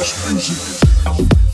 palavras fungíveis.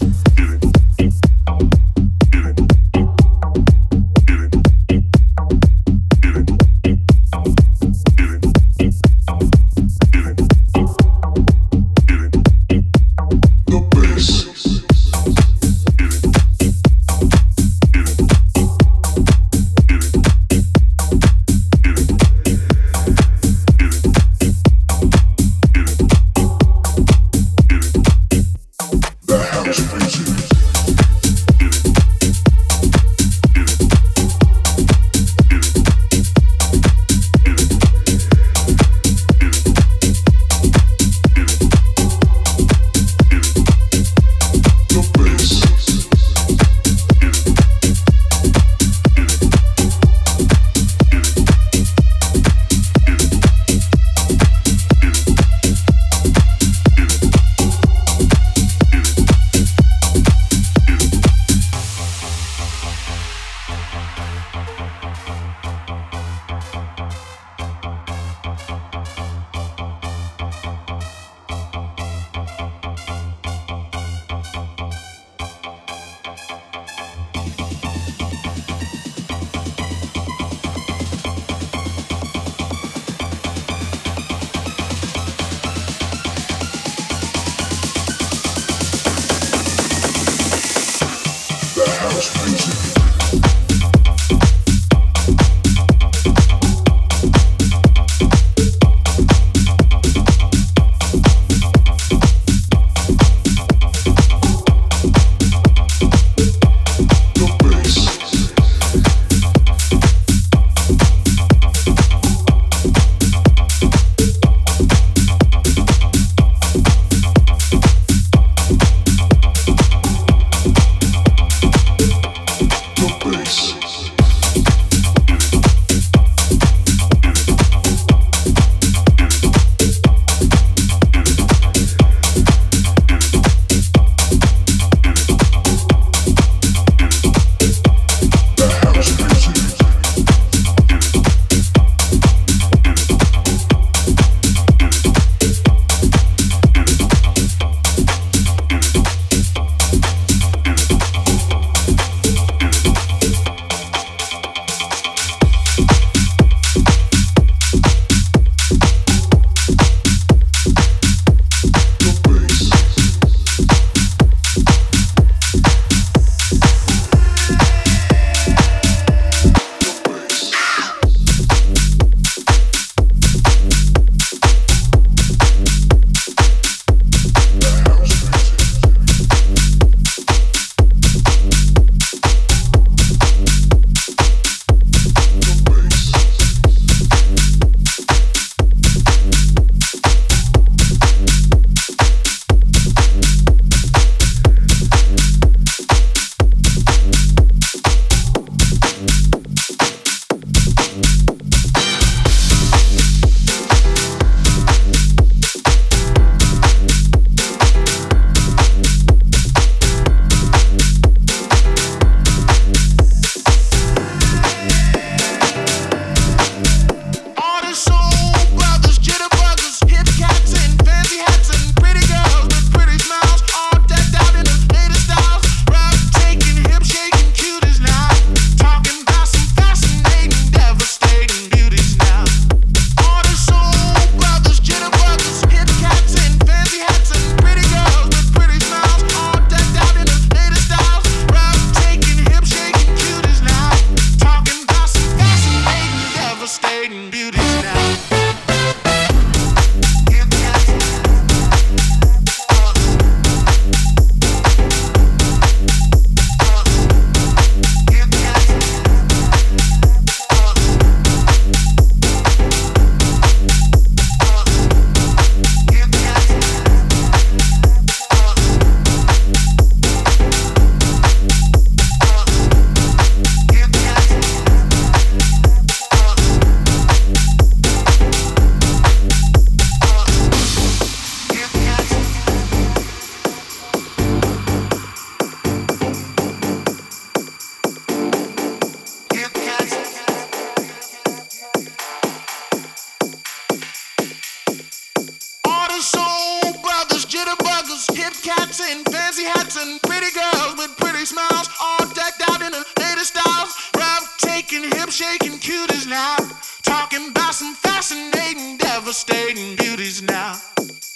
Shaking cuties now. Talking about some fascinating, devastating beauties now.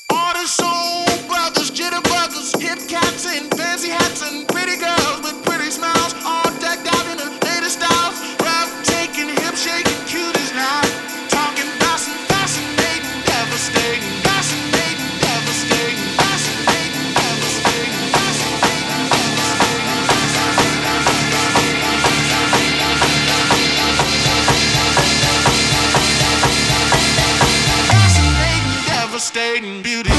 All the soul brothers, jitterbuggers, hip cats in fancy hats and pretty girls with pretty smiles, all stayed in beauty.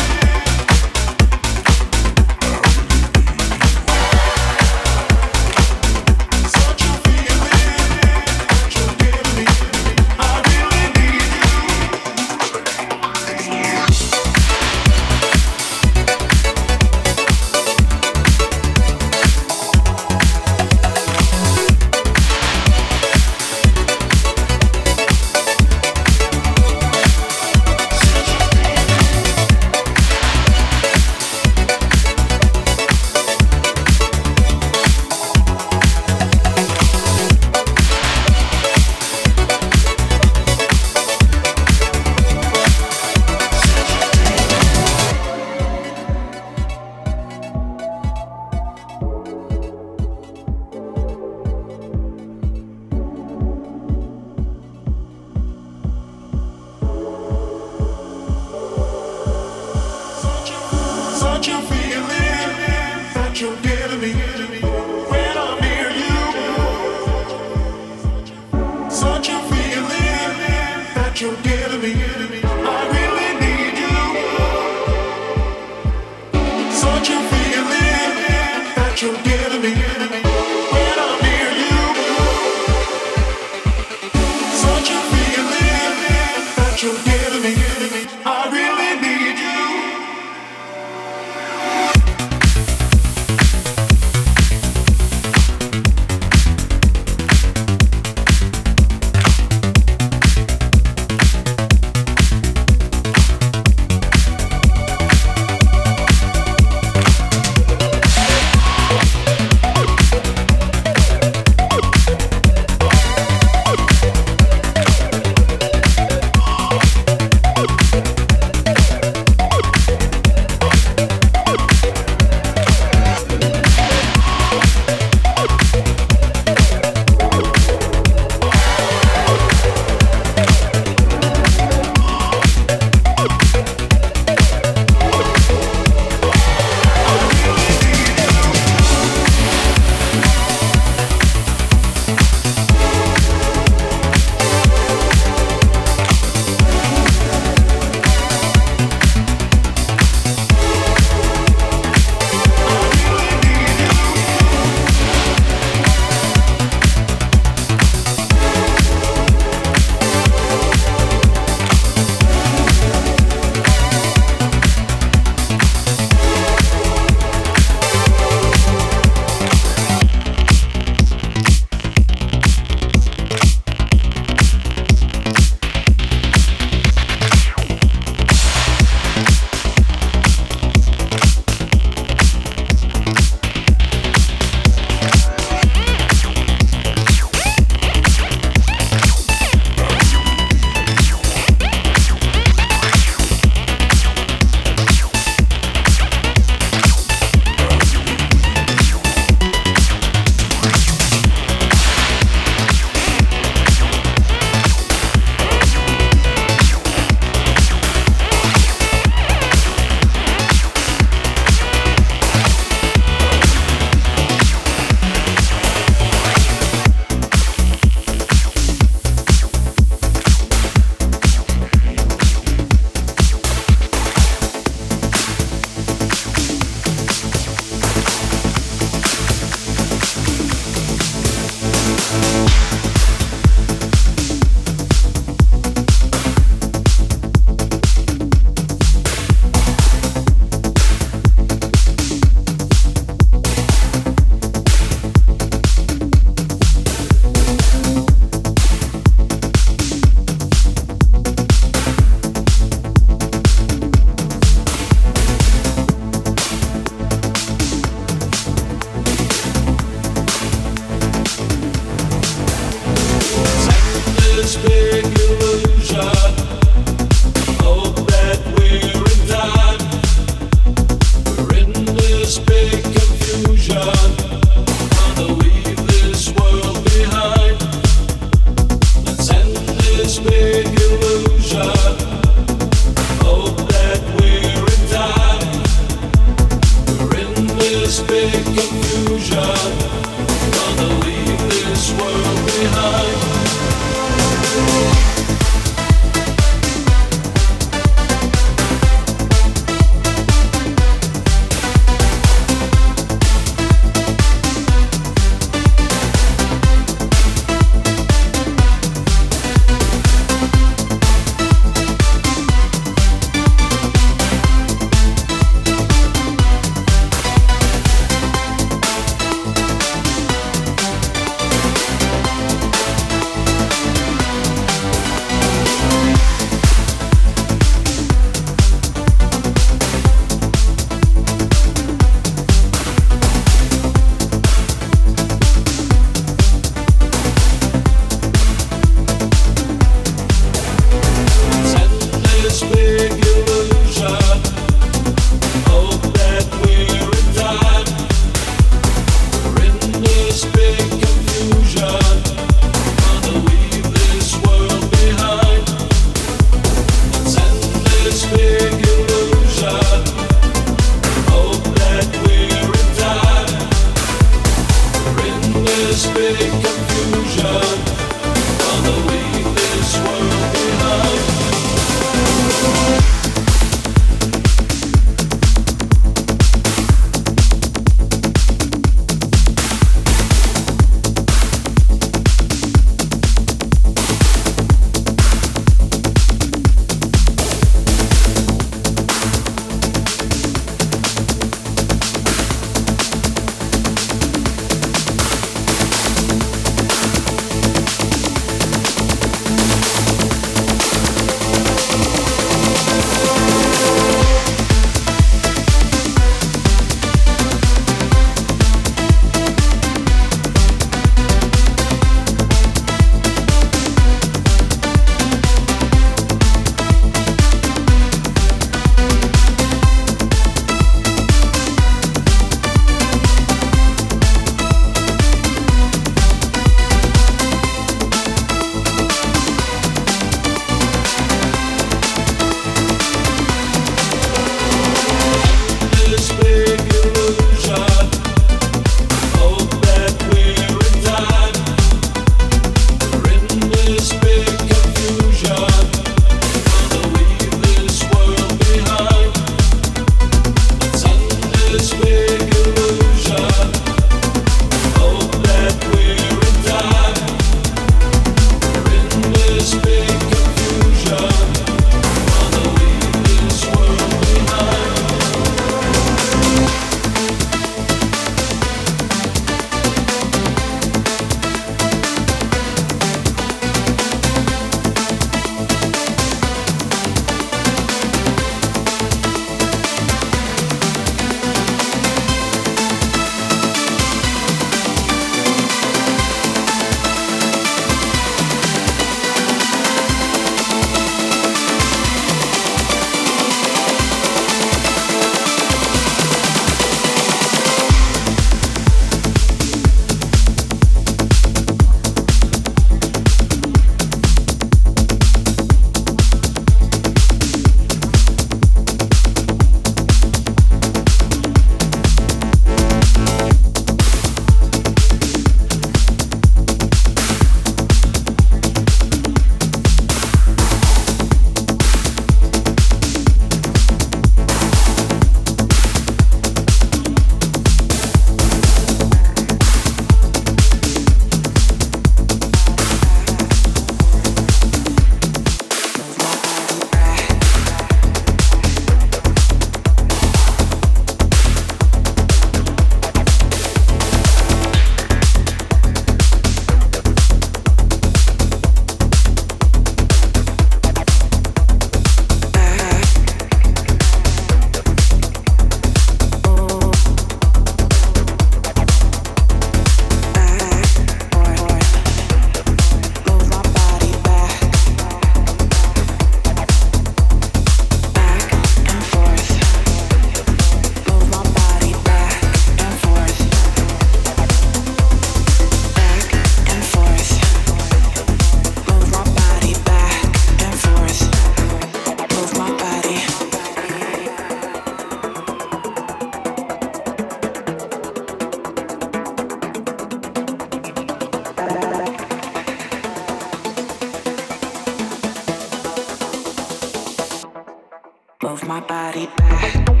To hit.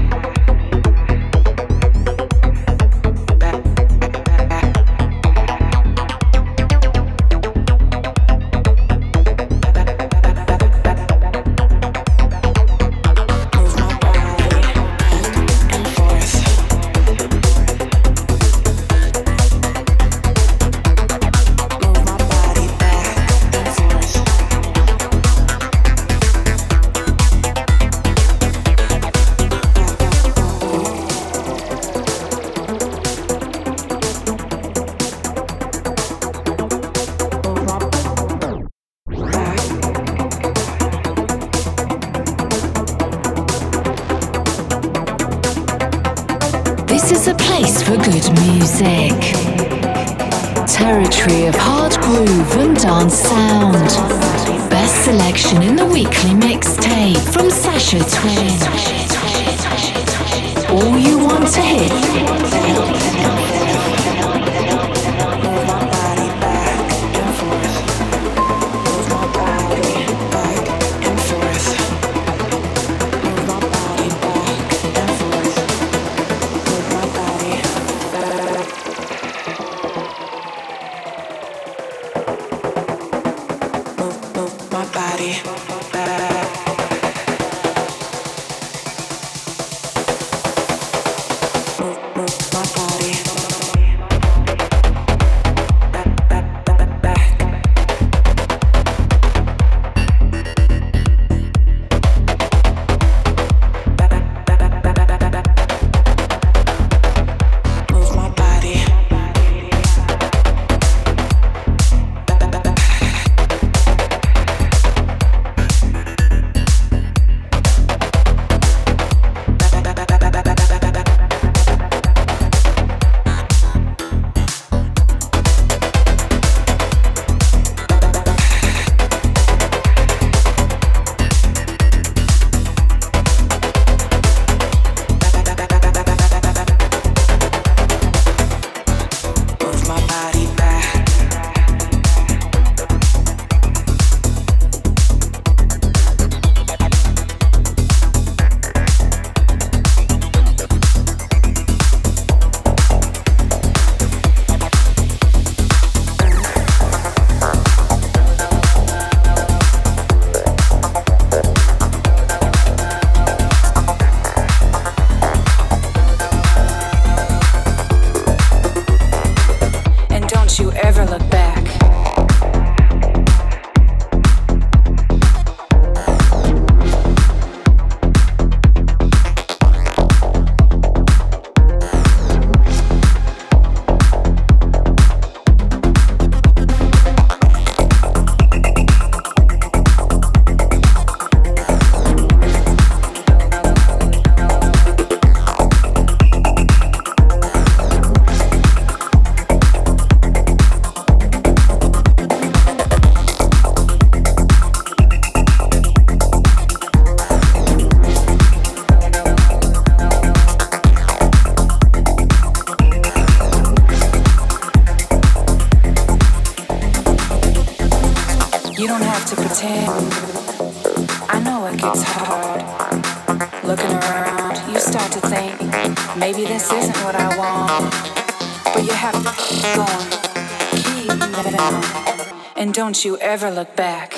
Don't you ever look back.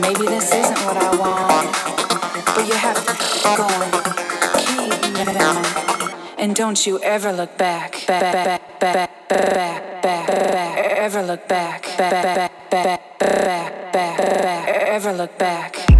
Maybe this isn't what I want, but you have to keep going, keep moving And don't you ever look back, back, back, back, back, back, back. Ever look back, back, back, back, back, back, back. Ever look back.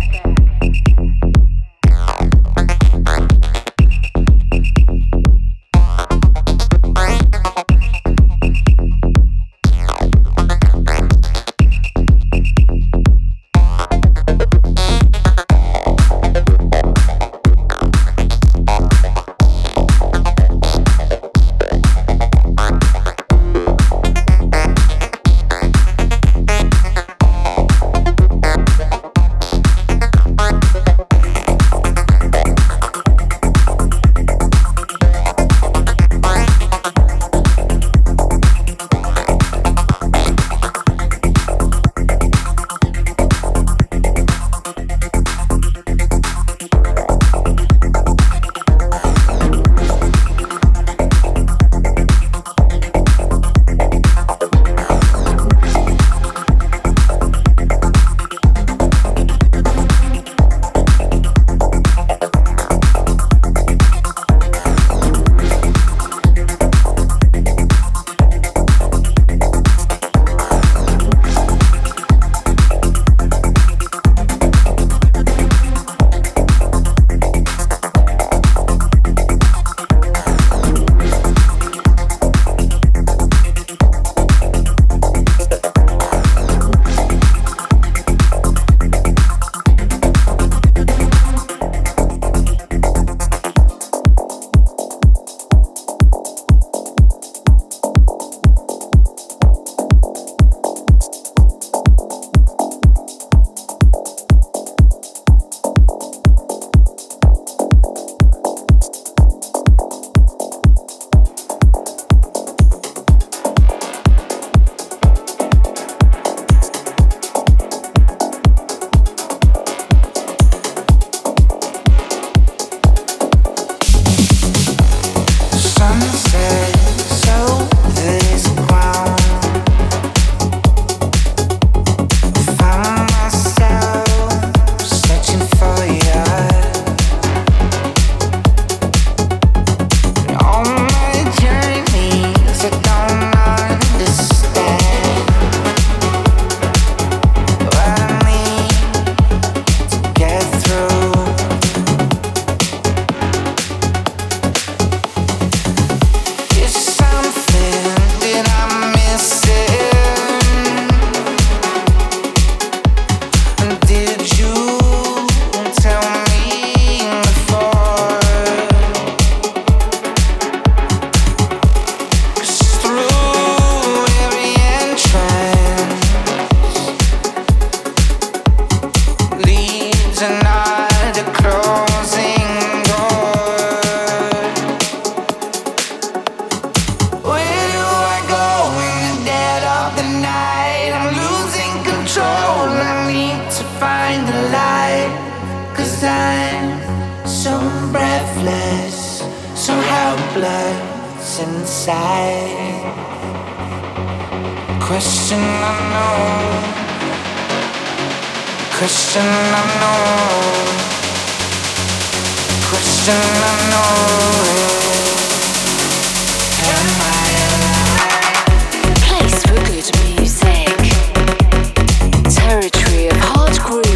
blood's inside. Question unknown. Question unknown. Question unknown. Place for good music. Territory of hard groove.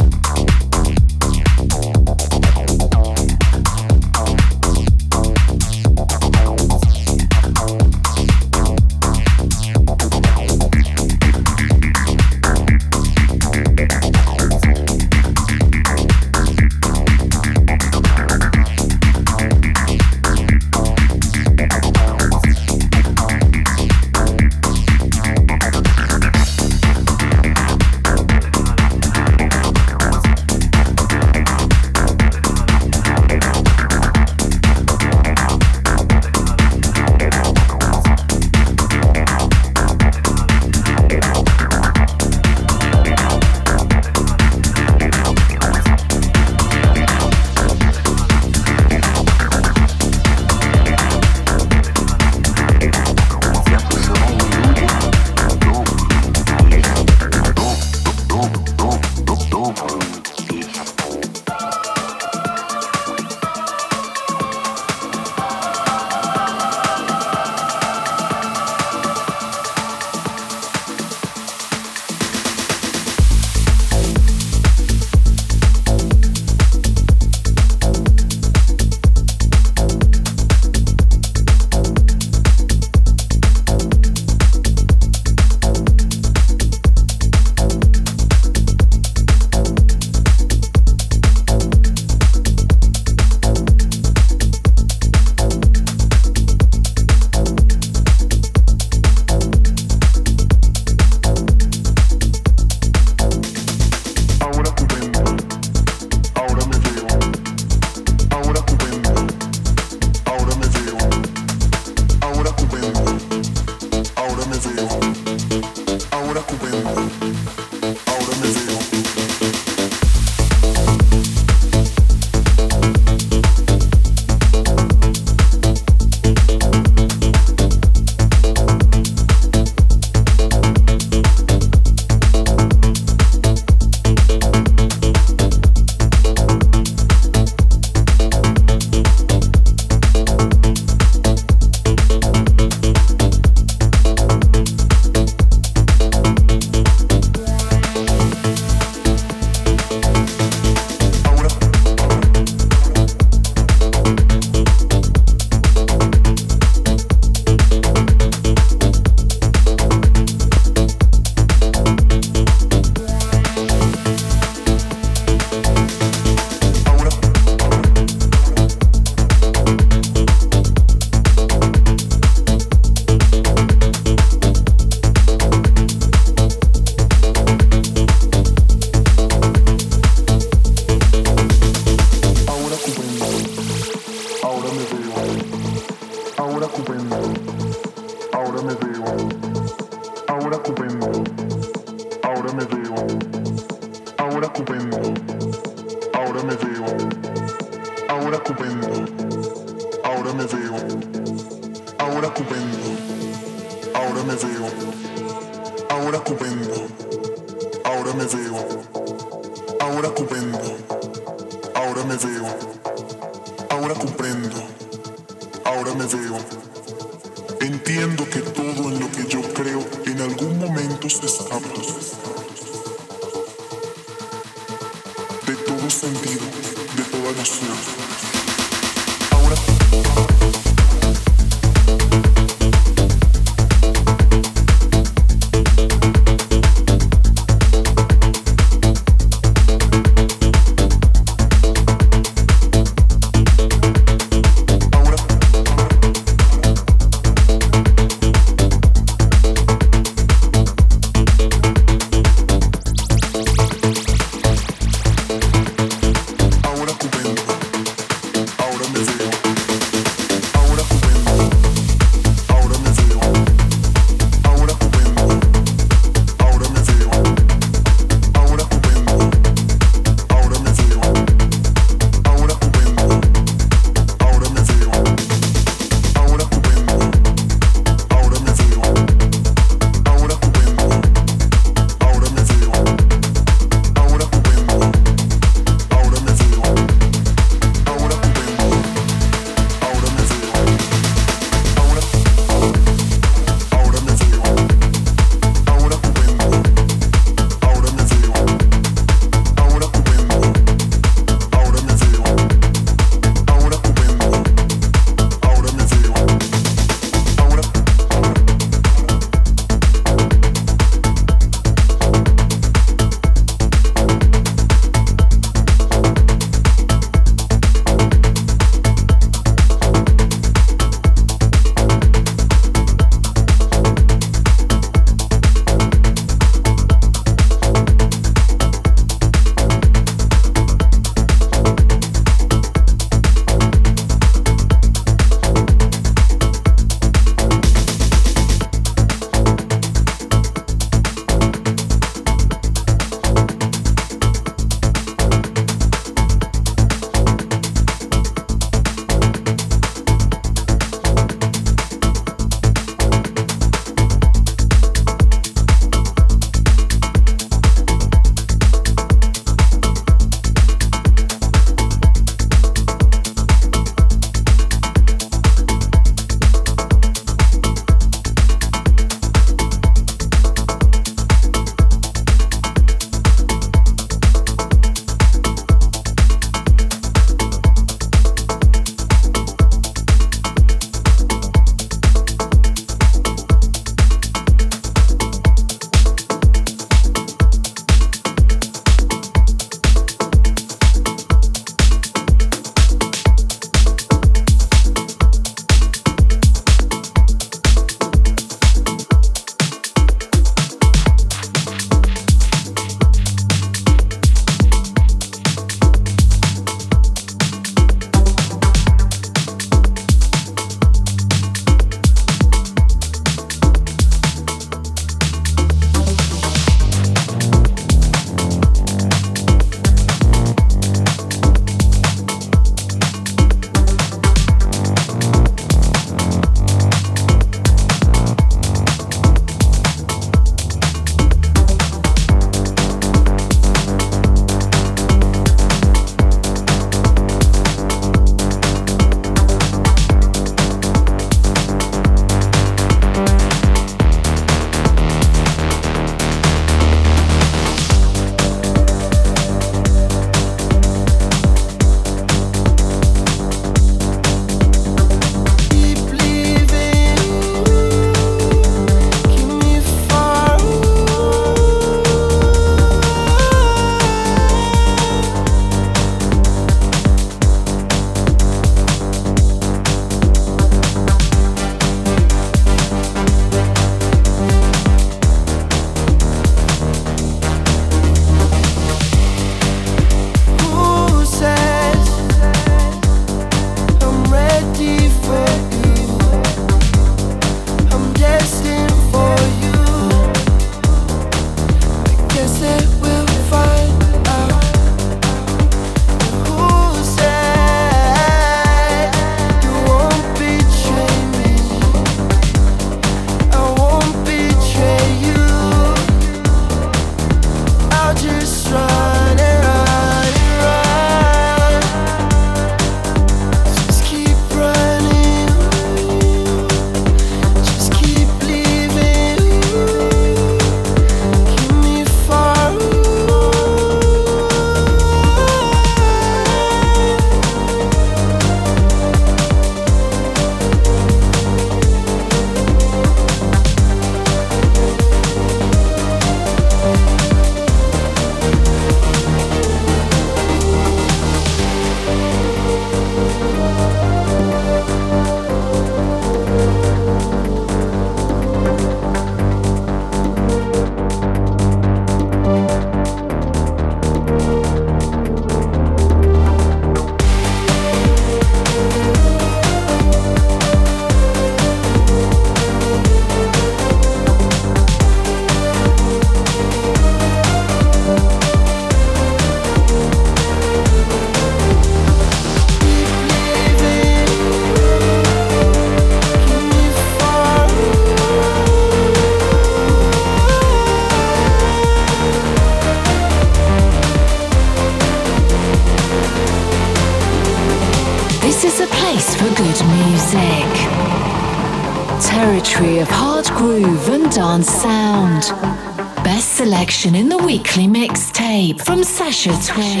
Selection in the weekly mixtape from Sasha Twin.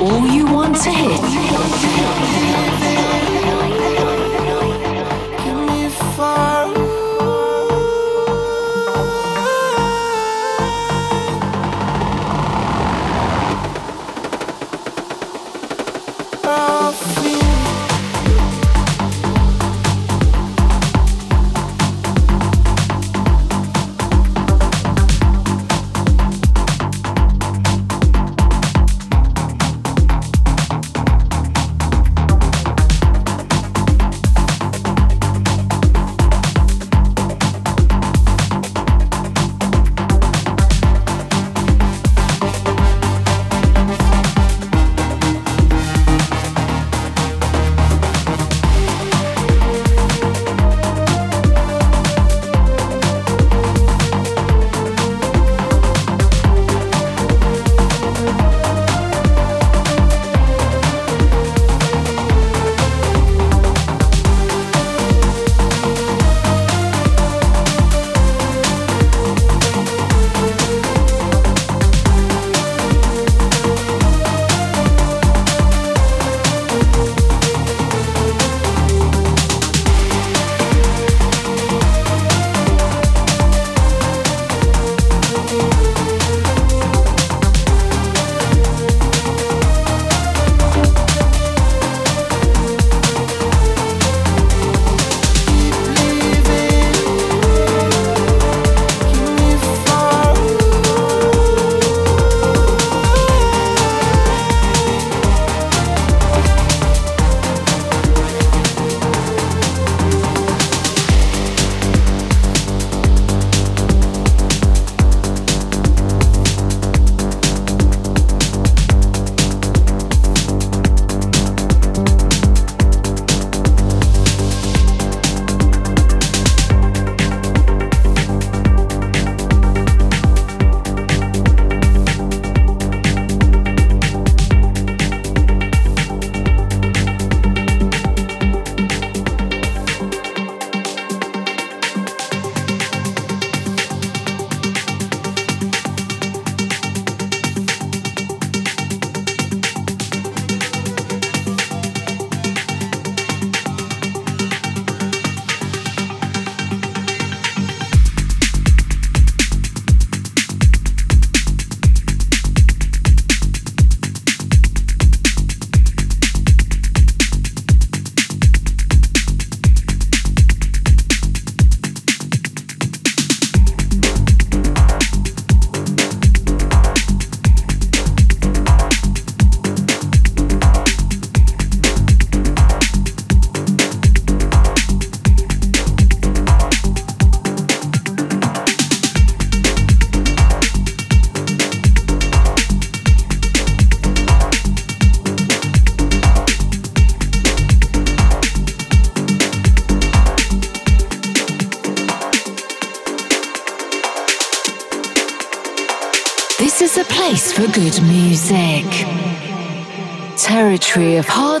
All you want to hit.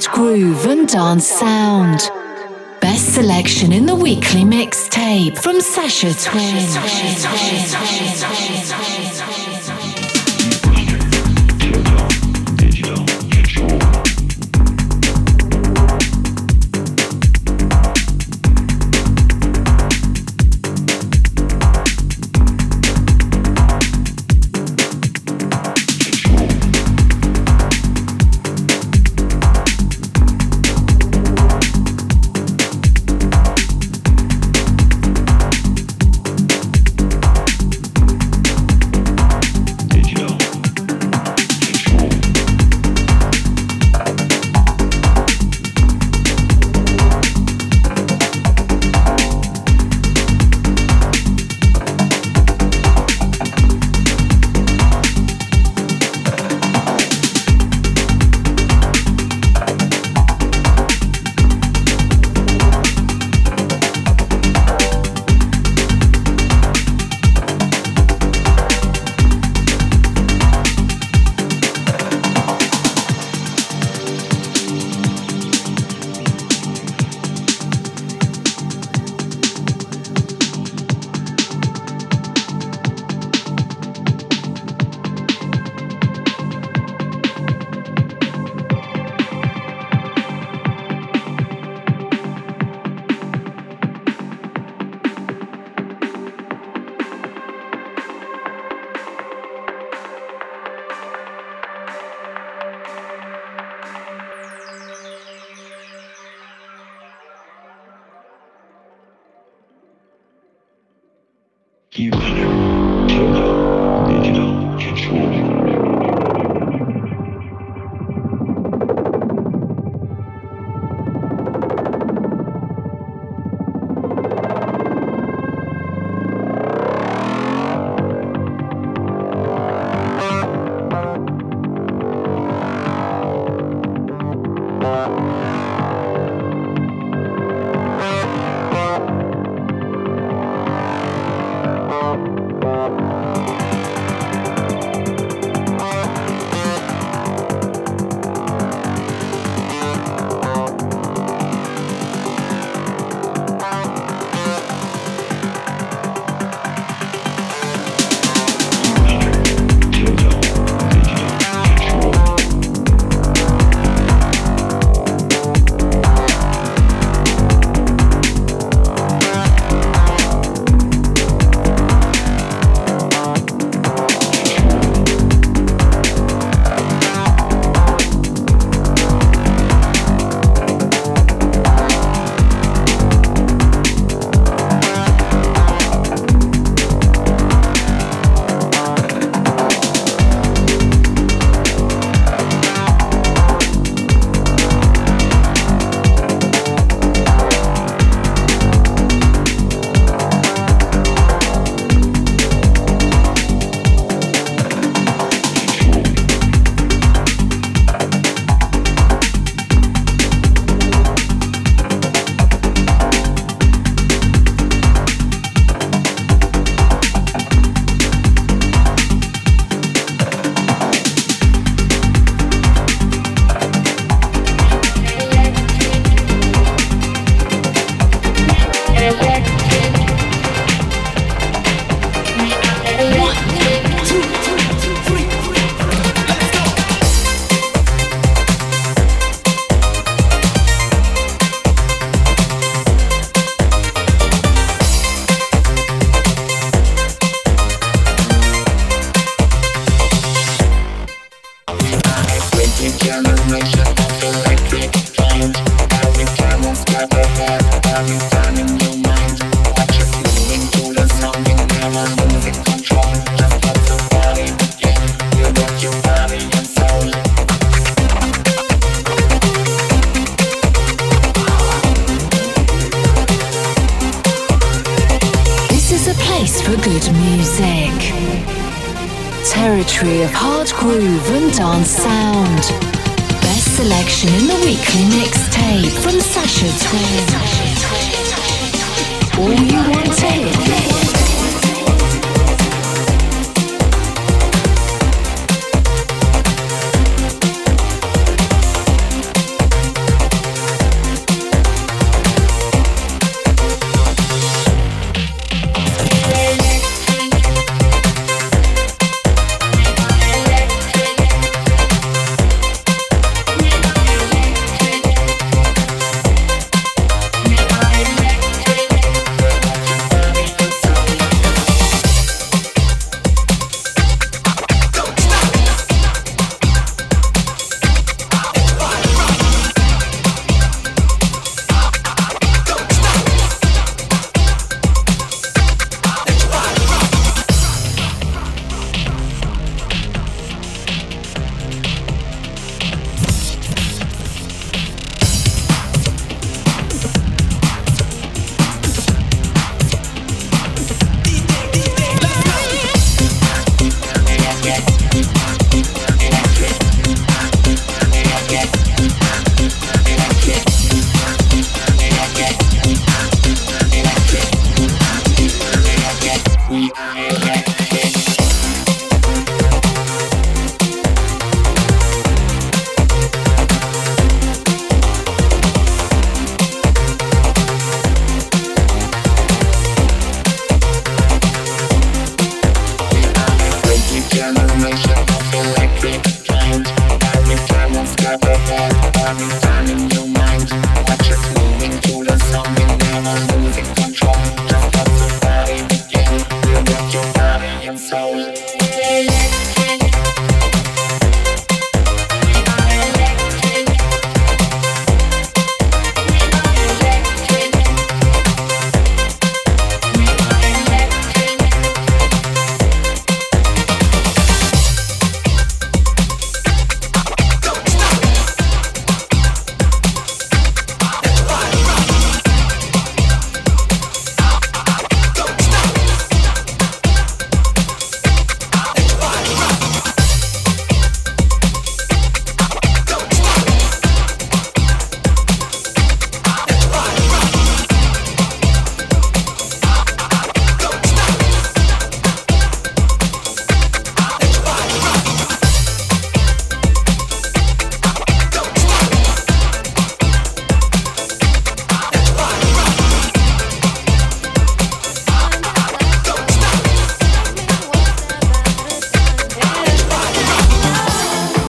Groove and dance sound. Best selection in the weekly mixtape from Sasha Twin.